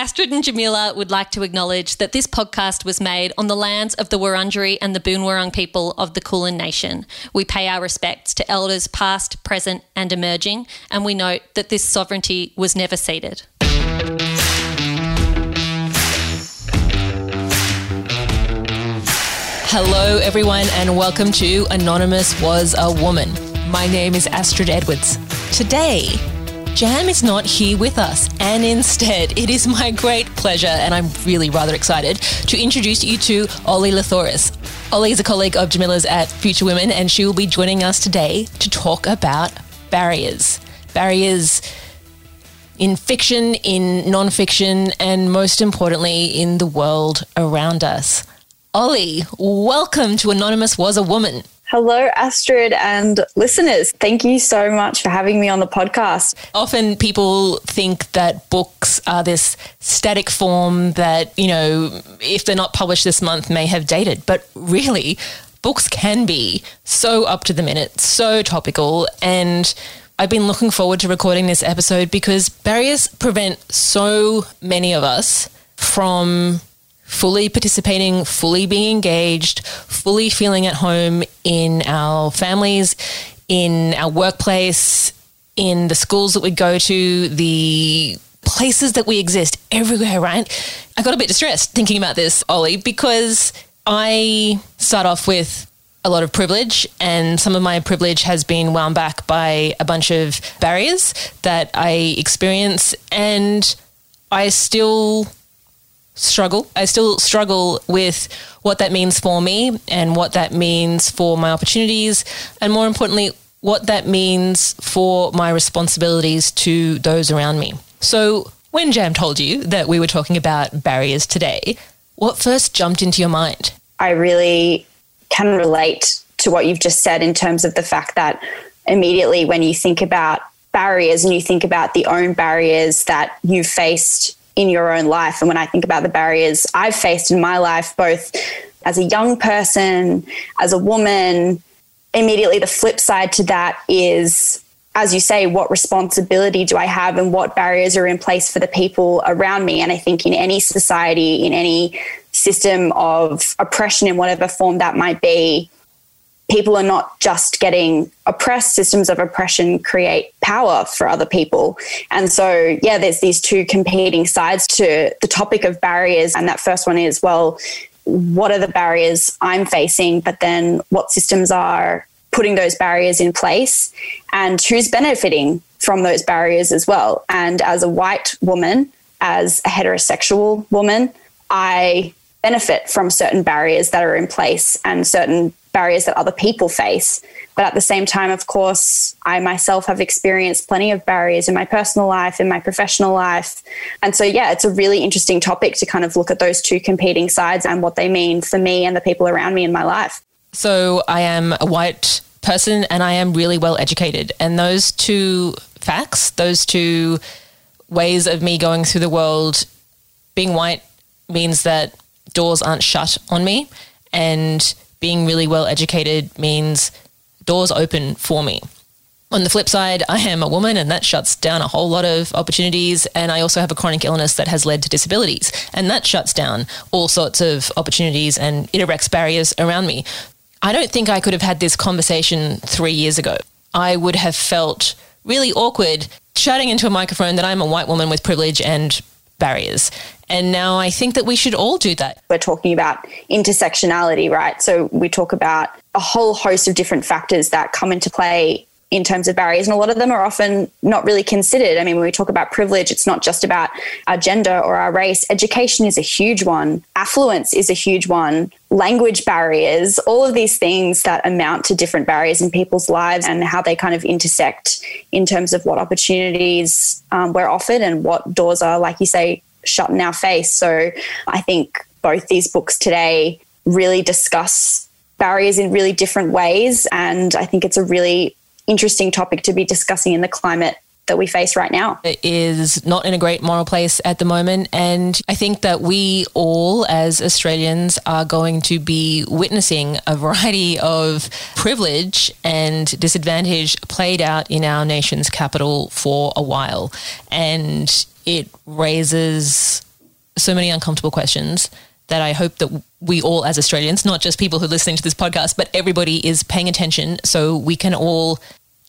Astrid and Jamila would like to acknowledge that this podcast was made on the lands of the Wurundjeri and the Boonwurrung people of the Kulin Nation. We pay our respects to elders past, present, and emerging, and we note that this sovereignty was never ceded. Hello, everyone, and welcome to Anonymous Was a Woman. My name is Astrid Edwards. Today, Jam is not here with us, and instead, it is my great pleasure, and I'm really rather excited, to introduce you to Ollie Lathoris. Ollie is a colleague of Jamila's at Future Women, and she will be joining us today to talk about barriers. Barriers in fiction, in non-fiction, and most importantly, in the world around us. Ollie, welcome to Anonymous Was a Woman. Hello, Astrid and listeners. Thank you so much for having me on the podcast. Often people think that books are this static form that, you know, if they're not published this month, may have dated. But really, books can be so up to the minute, so topical. And I've been looking forward to recording this episode because barriers prevent so many of us from fully participating, fully being engaged, fully feeling at home in our families, in our workplace, in the schools that we go to, the places that we exist everywhere, right? I got a bit distressed thinking about this, Ollie, because I start off with a lot of privilege, and some of my privilege has been wound back by a bunch of barriers that I experience, and I still struggle. I still struggle with what that means for me and what that means for my opportunities, and more importantly, what that means for my responsibilities to those around me. So, when Jam told you that we were talking about barriers today, what first jumped into your mind? I really can relate to what you've just said in terms of the fact that immediately when you think about barriers and you think about the own barriers that you've faced in your own life. And when I think about the barriers I've faced in my life, both as a young person, as a woman, immediately the flip side to that is, as you say, what responsibility do I have and what barriers are in place for the people around me? And I think in any society, in any system of oppression in whatever form that might be, people are not just getting oppressed systems of oppression create power for other people. And so yeah there's these two competing sides to the topic of barriers. And that first one is well what are the barriers i'm facing? But then what systems are putting those barriers in place? And who's benefiting from those barriers as well? And as a white woman as a heterosexual woman i benefit from certain barriers that are in place and certain barriers that other people face. But at the same time, of course, I myself have experienced plenty of barriers in my personal life, in my professional life. And so, yeah, it's a really interesting topic to kind of look at those two competing sides and what they mean for me and the people around me in my life. So, I am a white person and I am really well educated. And those two facts, those two ways of me going through the world, being white means that doors aren't shut on me. And being really well educated means doors open for me. On the flip side, I am a woman and that shuts down a whole lot of opportunities. And I also have a chronic illness that has led to disabilities. And that shuts down all sorts of opportunities and it erects barriers around me. I don't think I could have had this conversation three years ago. I would have felt really awkward shouting into a microphone that I'm a white woman with privilege and barriers. And now I think that we should all do that. We're talking about intersectionality, right? So we talk about a whole host of different factors that come into play in terms of barriers. And a lot of them are often not really considered. I mean, when we talk about privilege, it's not just about our gender or our race. Education is a huge one, affluence is a huge one, language barriers, all of these things that amount to different barriers in people's lives and how they kind of intersect in terms of what opportunities um, we're offered and what doors are, like you say, shut in our face. So I think both these books today really discuss barriers in really different ways. And I think it's a really interesting topic to be discussing in the climate that we face right now. It is not in a great moral place at the moment. And I think that we all, as Australians, are going to be witnessing a variety of privilege and disadvantage played out in our nation's capital for a while. And it raises so many uncomfortable questions that I hope that we all, as Australians, not just people who are listening to this podcast, but everybody is paying attention so we can all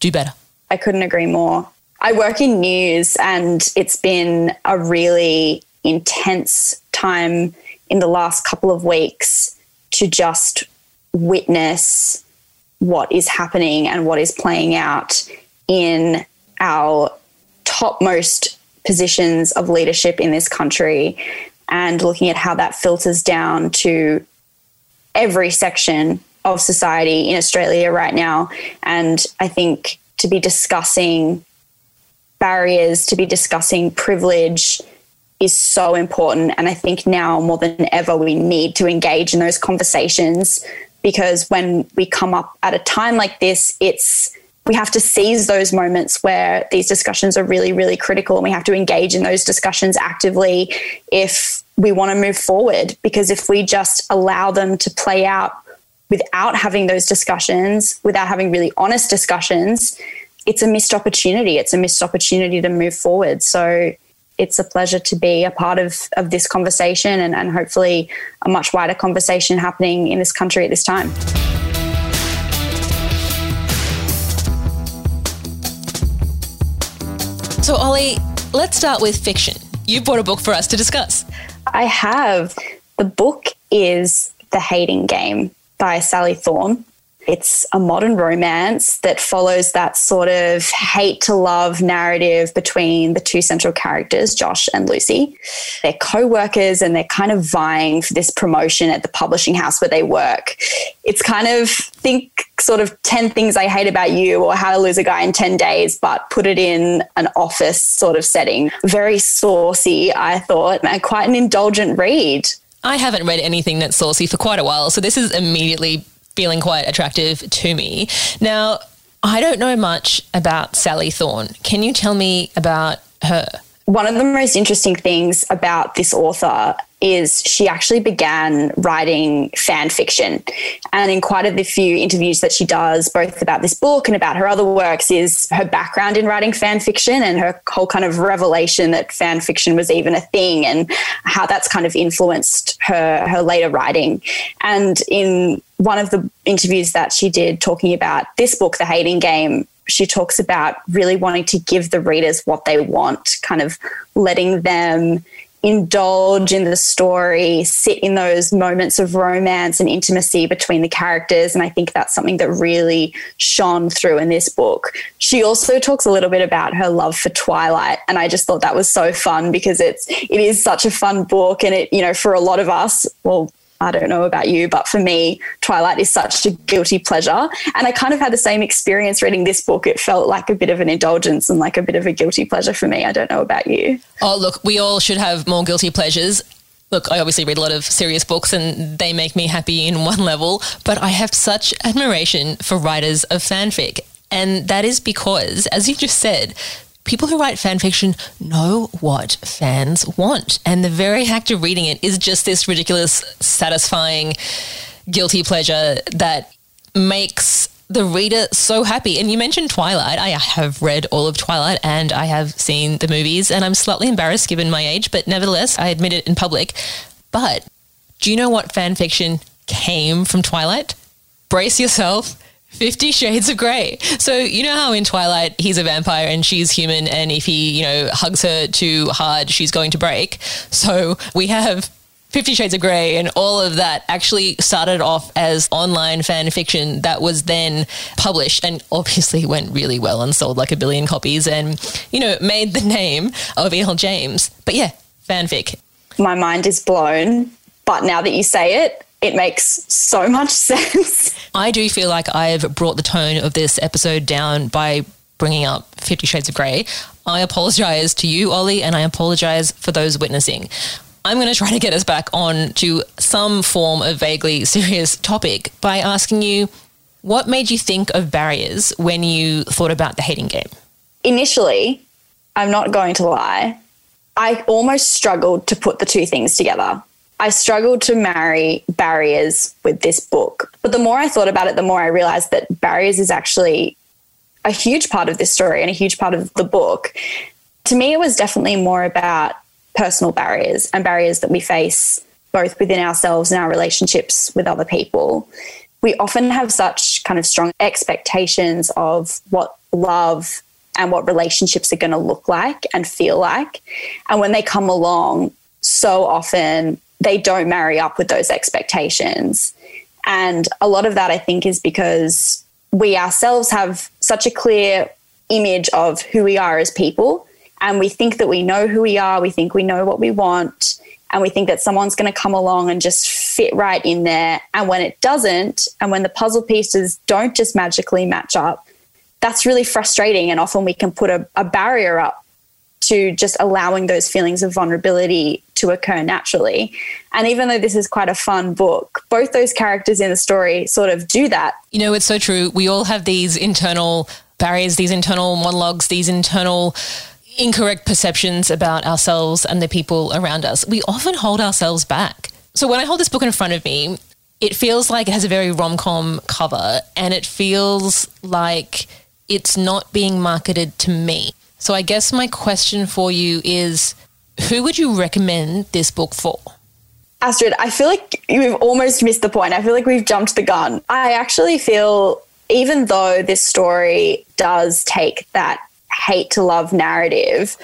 do better. I couldn't agree more. I work in news and it's been a really intense time in the last couple of weeks to just witness what is happening and what is playing out in our topmost positions of leadership in this country and looking at how that filters down to every section of society in Australia right now. And I think to be discussing barriers, to be discussing privilege is so important. And I think now more than ever, we need to engage in those conversations because when we come up at a time like this, it's we have to seize those moments where these discussions are really, really critical, and we have to engage in those discussions actively if we want to move forward. Because if we just allow them to play out without having those discussions, without having really honest discussions, it's a missed opportunity. It's a missed opportunity to move forward. So it's a pleasure to be a part of, of this conversation and, and hopefully a much wider conversation happening in this country at this time. So, Ollie, let's start with fiction. You brought a book for us to discuss. I have. The book is The Hating Game by Sally Thorne. It's a modern romance that follows that sort of hate to love narrative between the two central characters, Josh and Lucy. They're co workers and they're kind of vying for this promotion at the publishing house where they work. It's kind of think sort of 10 things I hate about you or how to lose a guy in 10 days, but put it in an office sort of setting. Very saucy, I thought, and quite an indulgent read. I haven't read anything that's saucy for quite a while, so this is immediately feeling quite attractive to me. Now, I don't know much about Sally Thorne. Can you tell me about her? One of the most interesting things about this author is she actually began writing fan fiction. And in quite a few interviews that she does, both about this book and about her other works, is her background in writing fan fiction and her whole kind of revelation that fan fiction was even a thing and how that's kind of influenced her, her later writing. And in one of the interviews that she did talking about this book, The Hating Game, she talks about really wanting to give the readers what they want, kind of letting them indulge in the story, sit in those moments of romance and intimacy between the characters. And I think that's something that really shone through in this book. She also talks a little bit about her love for Twilight. And I just thought that was so fun because it's it is such a fun book. And it, you know, for a lot of us, well, I don't know about you, but for me, Twilight is such a guilty pleasure. And I kind of had the same experience reading this book. It felt like a bit of an indulgence and like a bit of a guilty pleasure for me. I don't know about you. Oh, look, we all should have more guilty pleasures. Look, I obviously read a lot of serious books and they make me happy in one level, but I have such admiration for writers of fanfic. And that is because, as you just said, people who write fan fiction know what fans want. And the very act of reading it is just this ridiculous, satisfying, guilty pleasure that makes the reader so happy. And you mentioned Twilight. I have read all of Twilight and I have seen the movies, and I'm slightly embarrassed given my age, but nevertheless, I admit it in public. But do you know what fan fiction came from Twilight? Brace yourself Fifty Shades of Grey. So you know how in Twilight he's a vampire and she's human, and if he you know hugs her too hard, she's going to break. So we have Fifty Shades of Grey and all of that actually started off as online fan fiction that was then published and obviously went really well and sold like a billion copies and, you know, made the name of E.L. James. But yeah, fanfic. My mind is blown. But now that you say it, it makes so much sense. I do feel like I've brought the tone of this episode down by bringing up Fifty Shades of Grey. I apologize to you, Ollie, and I apologize for those witnessing. I'm going to try to get us back on to some form of vaguely serious topic by asking you what made you think of barriers when you thought about the hating game? Initially, I'm not going to lie, I almost struggled to put the two things together. I struggled to marry barriers with this book. But the more I thought about it, the more I realized that barriers is actually a huge part of this story and a huge part of the book. To me, it was definitely more about personal barriers and barriers that we face both within ourselves and our relationships with other people. We often have such kind of strong expectations of what love and what relationships are going to look like and feel like. And when they come along, so often they don't marry up with those expectations. And a lot of that, I think, is because we ourselves have such a clear image of who we are as people. And we think that we know who we are, we think we know what we want, and we think that someone's going to come along and just fit right in there. And when it doesn't, and when the puzzle pieces don't just magically match up, that's really frustrating. And often we can put a, a barrier up to just allowing those feelings of vulnerability to occur naturally. And even though this is quite a fun book, both those characters in the story sort of do that. You know, it's so true. We all have these internal barriers, these internal monologues, these internal incorrect perceptions about ourselves and the people around us. We often hold ourselves back. So when I hold this book in front of me, it feels like it has a very rom com cover and it feels like it's not being marketed to me. So I guess my question for you is who would you recommend this book for? Astrid, I feel like you've almost missed the point. I feel like we've jumped the gun. I actually feel, even though this story does take that hate to love narrative,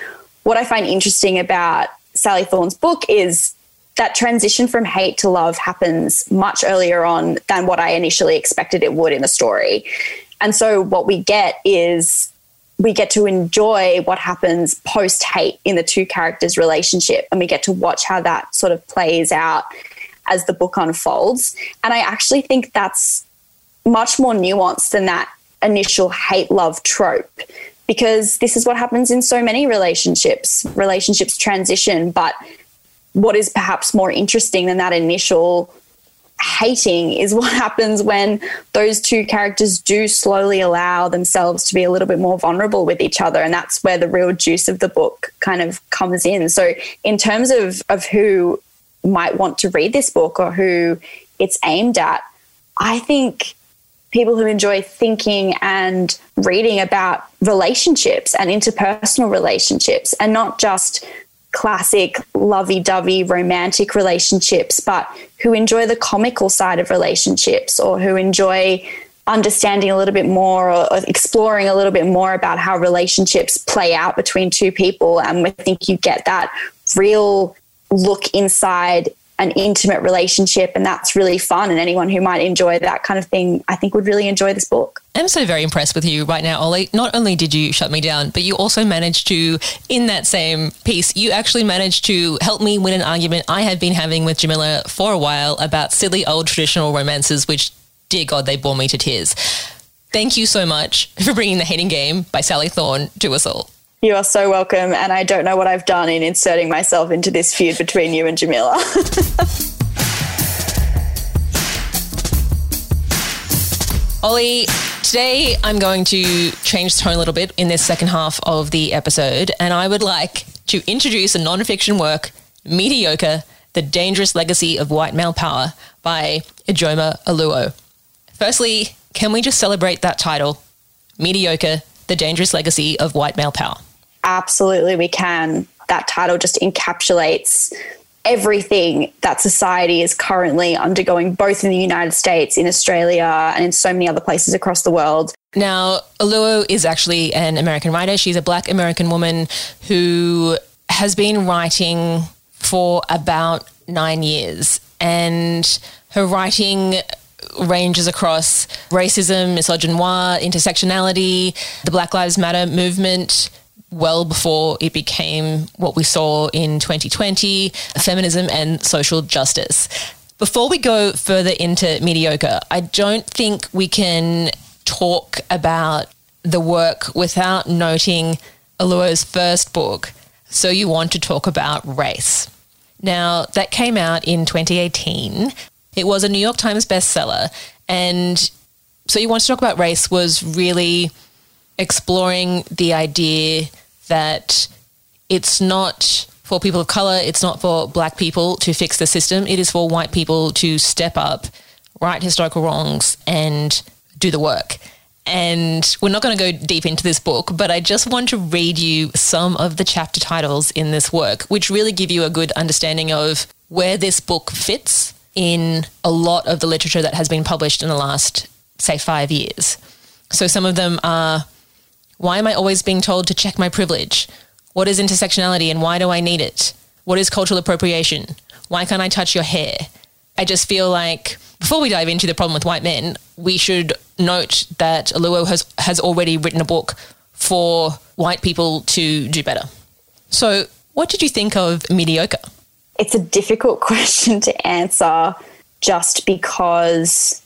what I find interesting about Sally Thorne's book is that transition from hate to love happens much earlier on than what I initially expected it would in the story. And so what we get is we get to enjoy what happens post hate in the two characters' relationship, and we get to watch how that sort of plays out as the book unfolds. And I actually think that's much more nuanced than that initial hate love trope because this is what happens in so many relationships. Relationships transition, but what is perhaps more interesting than that initial hating is what happens when those two characters do slowly allow themselves to be a little bit more vulnerable with each other. And that's where the real juice of the book kind of comes in. So in terms of of who might want to read this book or who it's aimed at i think people who enjoy thinking and reading about relationships and interpersonal relationships and not just classic lovey dovey romantic relationships, but who enjoy the comical side of relationships or who enjoy understanding a little bit more or, exploring a little bit more about how relationships play out between two people. And I think you get that real look inside an intimate relationship and that's really fun and anyone who might enjoy that kind of thing i think would really enjoy this book. I'm so very impressed with you right now ollie. Not only did you shut me down but you also managed to in that same piece you actually managed to help me win an argument i had been having with jamila for a while about silly old traditional romances which dear god they bore me to tears. Thank you so much for bringing the hating game by sally thorne to us all you are so welcome. And I don't know what I've done in inserting myself into this feud between you and Jamila. Ollie, today I'm going to change tone a little bit in this second half of the episode, and I would like to introduce a non-fiction work, Mediocre, The Dangerous Legacy of White Male Power by Ijeoma Oluo. Firstly, can we just celebrate that title? Mediocre, The Dangerous Legacy of White Male Power absolutely we can. That title just encapsulates everything that society is currently undergoing, both in the United States, in Australia, and in so many other places across the world. Now, Oluo is actually an American writer. She's a black American woman who has been writing for about nine years. And her writing ranges across racism, misogynoir, intersectionality, the Black Lives Matter movement, well before it became what we saw in 2020 feminism and social justice. Before we go further into mediocre, I don't think we can talk about the work without noting Oluo's first book, So You Want to Talk About Race. Now, that came out in 2018. It was a New York Times bestseller. And So You Want to Talk About Race was really exploring the idea that it's not for people of color, it's not for black people to fix the system. It is for white people to step up, right historical wrongs, and do the work. And we're not going to go deep into this book, but I just want to read you some of the chapter titles in this work, which really give you a good understanding of where this book fits in a lot of the literature that has been published in the last, say, five years. So some of them are Why am I always being told to check my privilege? What is intersectionality and why do I need it? What is cultural appropriation? Why can't I touch your hair? I just feel like before we dive into the problem with white men, we should note that Oluo has, has already written a book for white people to do better. So, what did you think of mediocre? It's a difficult question to answer just because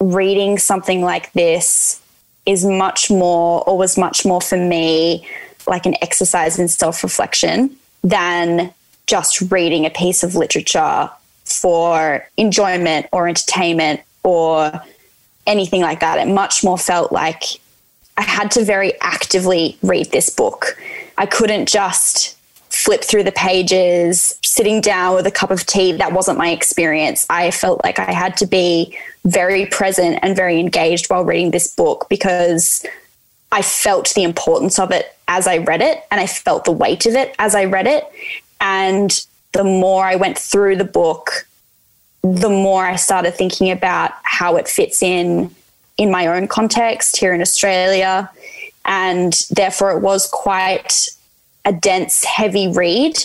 reading something like this is much more, or was much more for me, like an exercise in self reflection than just reading a piece of literature for enjoyment or entertainment or anything like that. It much more felt like I had to very actively read this book. I couldn't just flip through the pages, sitting down with a cup of tea. That wasn't my experience. I felt like I had to be very present and very engaged while reading this book because I felt the importance of it as I read it and I felt the weight of it as I read it. And the more I went through the book, the more I started thinking about how it fits in in my own context here in Australia. And therefore, it was quite a dense, heavy read.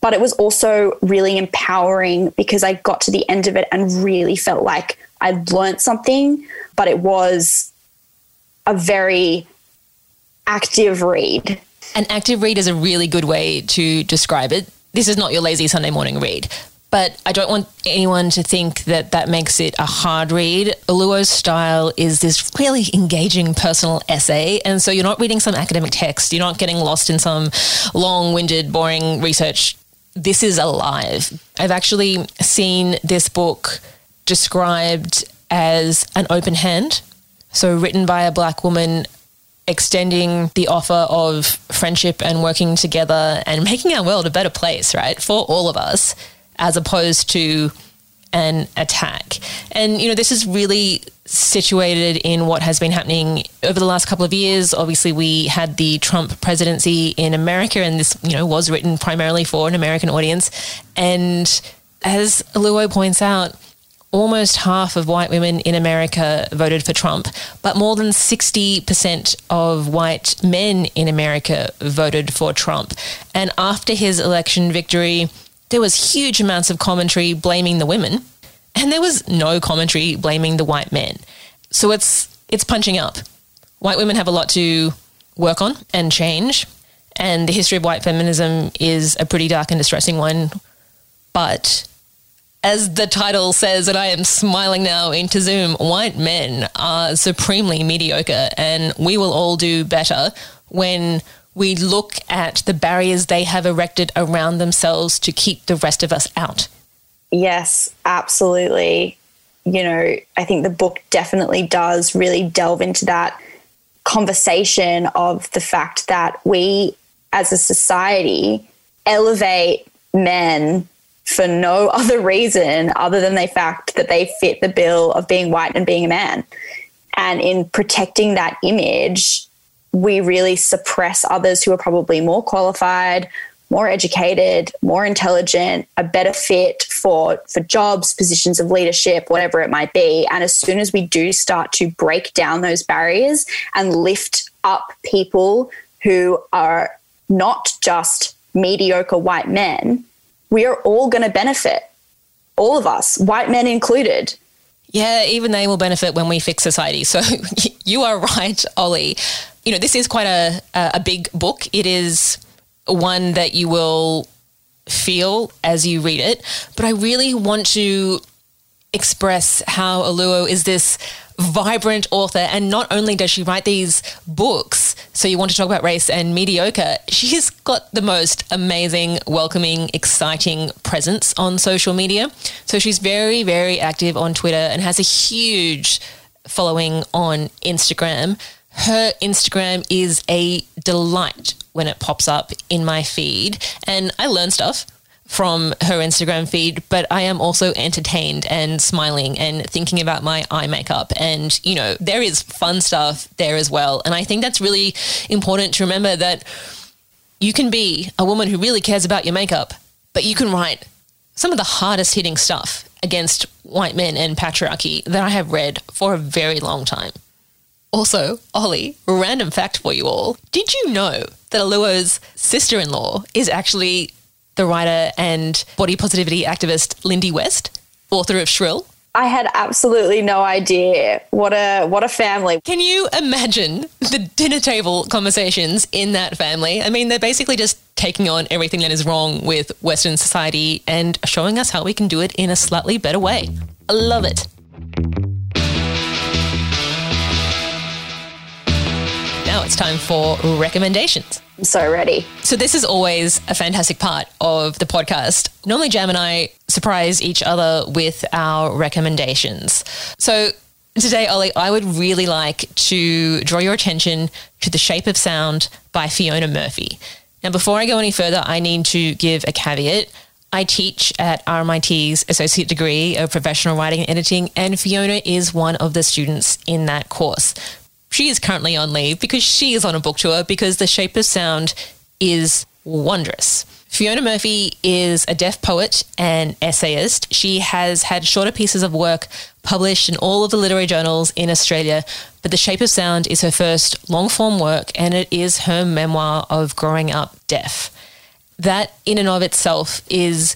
But it was also really empowering because I got to the end of it and really felt like I'd learned something, but it was a very active read. An active read is a really good way to describe it. This is not your lazy Sunday morning read, but I don't want anyone to think that that makes it a hard read. Oluo's style is this really engaging personal essay, and so you're not reading some academic text, you're not getting lost in some long winded, boring research. This is alive. I've actually seen this book described as an open hand. So, written by a black woman extending the offer of friendship and working together and making our world a better place, right, for all of us, as opposed to an attack. And, you know, this is really situated in what has been happening over the last couple of years. Obviously, we had the Trump presidency in America, and this, you know, was written primarily for an American audience. And as Luo points out, almost half of white women in America voted for Trump, but more than 60% of white men in America voted for Trump. And after his election victory, there was huge amounts of commentary blaming the women, and there was no commentary blaming the white men. So it's it's punching up. White women have a lot to work on and change, and the history of white feminism is a pretty dark and distressing one, but as the title says, and I am smiling now into Zoom, white men are supremely mediocre, and we will all do better when we look at the barriers they have erected around themselves to keep the rest of us out. Yes, absolutely. You know, I think the book definitely does really delve into that conversation of the fact that we as a society elevate men for no other reason other than the fact that they fit the bill of being white and being a man. And in protecting that image, we really suppress others who are probably more qualified, more educated, more intelligent, a better fit for for jobs, positions of leadership, whatever it might be. And as soon as we do start to break down those barriers and lift up people who are not just mediocre white men, we are all going to benefit. All of us, white men included. Yeah, even they will benefit when we fix society. So you are right, Ollie. You know, this is quite a, a big book. It is one that you will feel as you read it. But I really want to express how Oluo is this vibrant author. And not only does she write these books, so you want to talk about race and mediocre, she's got the most amazing, welcoming, exciting presence on social media. So she's very, very active on Twitter and has a huge following on Instagram. Her Instagram is a delight when it pops up in my feed, and I learn stuff from her Instagram feed, but I am also entertained and smiling and thinking about my eye makeup. And, you know, there is fun stuff there as well. And I think that's really important to remember that you can be a woman who really cares about your makeup, but you can write some of the hardest hitting stuff against white men and patriarchy that I have read for a very long time. Also, Ollie, random fact for you all. Did you know that Oluo's sister in law is actually the writer and body positivity activist Lindy West, author of Shrill? I had absolutely no idea. What a what a family. Can you imagine the dinner table conversations in that family? I mean, they're basically just taking on everything that is wrong with Western society and showing us how we can do it in a slightly better way. I love it. Now it's time for recommendations. I'm so ready. So this is always a fantastic part of the podcast. Normally Jam and I surprise each other with our recommendations. So today, Ollie, I would really like to draw your attention to The Shape of Sound by Fiona Murphy. Now, before I go any further, I need to give a caveat. I teach at RMIT's Associate Degree of Professional Writing and Editing, and Fiona is one of the students in that course. She is currently on leave because she is on a book tour because The Shape of Sound is wondrous. Fiona Murphy is a deaf poet and essayist. She has had shorter pieces of work published in all of the literary journals in Australia, but The Shape of Sound is her first long form work and it is her memoir of growing up deaf. That, in and of itself, is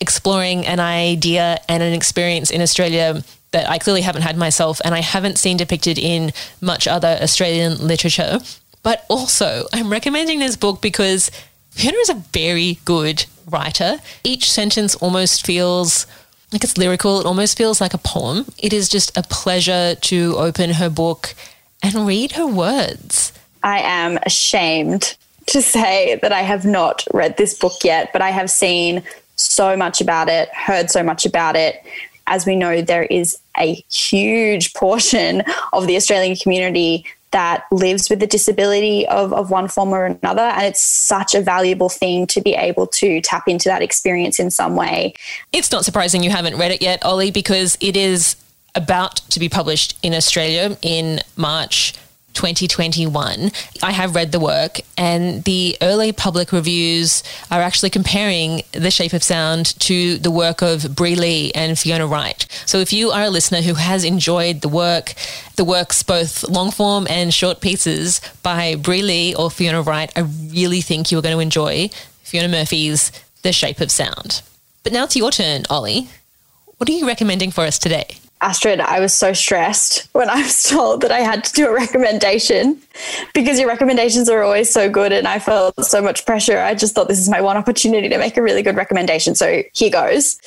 exploring an idea and an experience in Australia that I clearly haven't had myself and I haven't seen depicted in much other Australian literature. But also, I'm recommending this book because Fiona is a very good writer. Each sentence almost feels like it's lyrical, it almost feels like a poem. It is just a pleasure to open her book and read her words. I am ashamed to say that I have not read this book yet, but I have seen so much about it, heard so much about it, as we know, there is a huge portion of the Australian community that lives with a disability of, of one form or another. And it's such a valuable thing to be able to tap into that experience in some way. It's not surprising you haven't read it yet, Ollie, because it is about to be published in Australia in March 2021. I have read the work, and the early public reviews are actually comparing The Shape of Sound to the work of Bri Lee and Fiona Wright. So if you are a listener who has enjoyed the work, the works both long form and short pieces by Bri Lee or Fiona Wright, I really think you are going to enjoy Fiona Murphy's The Shape of Sound. But now it's your turn, Ollie. What are you recommending for us today? Astrid, I was so stressed when I was told that I had to do a recommendation because your recommendations are always so good and I felt so much pressure. I just thought this is my one opportunity to make a really good recommendation. So here goes.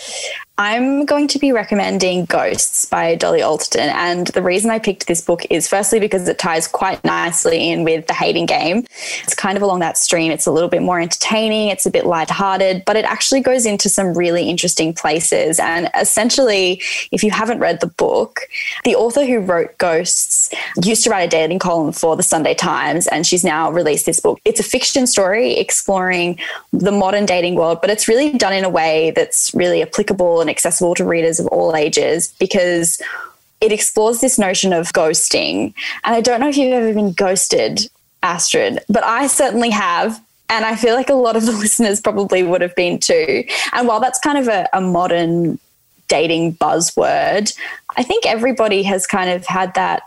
I'm going to be recommending Ghosts by Dolly Alderton. And the reason I picked this book is firstly because it ties quite nicely in with The Hating Game. It's kind of along that stream. It's a little bit more entertaining, it's a bit lighthearted, but it actually goes into some really interesting places. And essentially, if you haven't read the book, the author who wrote Ghosts used to write a dating column for the Sunday Times, and she's now released this book. It's a fiction story exploring the modern dating world, but it's really done in a way that's really applicable and accessible to readers of all ages because it explores this notion of ghosting. And I don't know if you've ever been ghosted, Astrid, but I certainly have. And I feel like a lot of the listeners probably would have been too. And while that's kind of a, a modern dating buzzword, I think everybody has kind of had that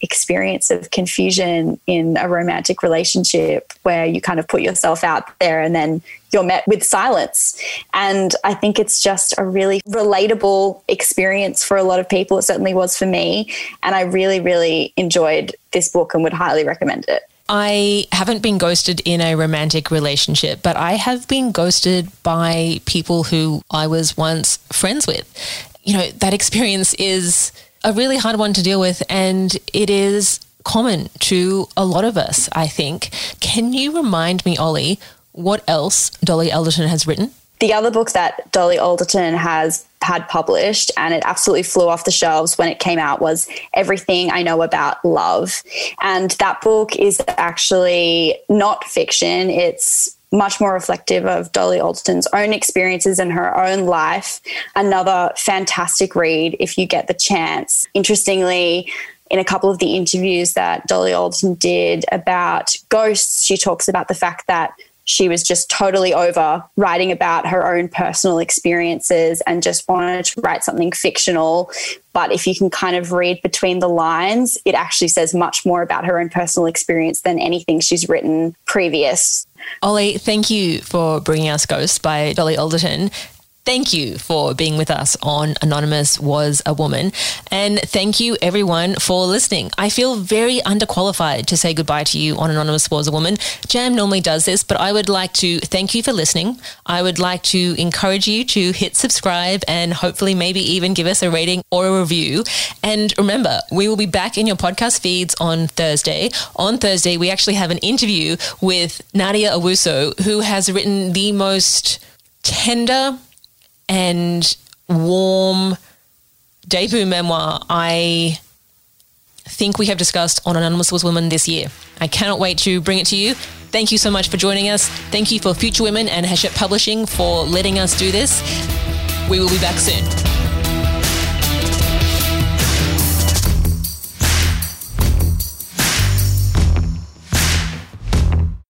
experience of confusion in a romantic relationship where you kind of put yourself out there and then you're met with silence. And I think it's just a really relatable experience for a lot of people. It certainly was for me. And I really, really enjoyed this book and would highly recommend it. I haven't been ghosted in a romantic relationship, but I have been ghosted by people who I was once friends with. You know, that experience is a really hard one to deal with, and it is common to a lot of us, I think. Can you remind me, Ollie, what else Dolly Alderton has written? The other book that Dolly Alderton has had published and it absolutely flew off the shelves when it came out was Everything I Know About Love. And that book is actually not fiction. It's much more reflective of Dolly Alderton's own experiences and her own life. Another fantastic read if you get the chance. Interestingly, in a couple of the interviews that Dolly Alderton did about ghosts, she talks about the fact that she was just totally over writing about her own personal experiences and just wanted to write something fictional. But if you can kind of read between the lines, it actually says much more about her own personal experience than anything she's written previous. Ollie, thank you for bringing us Ghost by Dolly Alderton. Thank you for being with us on Anonymous Was a Woman. And thank you, everyone, for listening. I feel very underqualified to say goodbye to you on Anonymous Was a Woman. Jam normally does this, but I would like to thank you for listening. I would like to encourage you to hit subscribe and hopefully maybe even give us a rating or a review. And remember, we will be back in your podcast feeds on Thursday. On Thursday, we actually have an interview with Nadia Owusu, who has written the most tender and warm debut memoir I think we have discussed on Anonymous Was Women this year. I cannot wait to bring it to you. Thank you so much for joining us. Thank you for Future Women and Hachette Publishing for letting us do this. We will be back soon.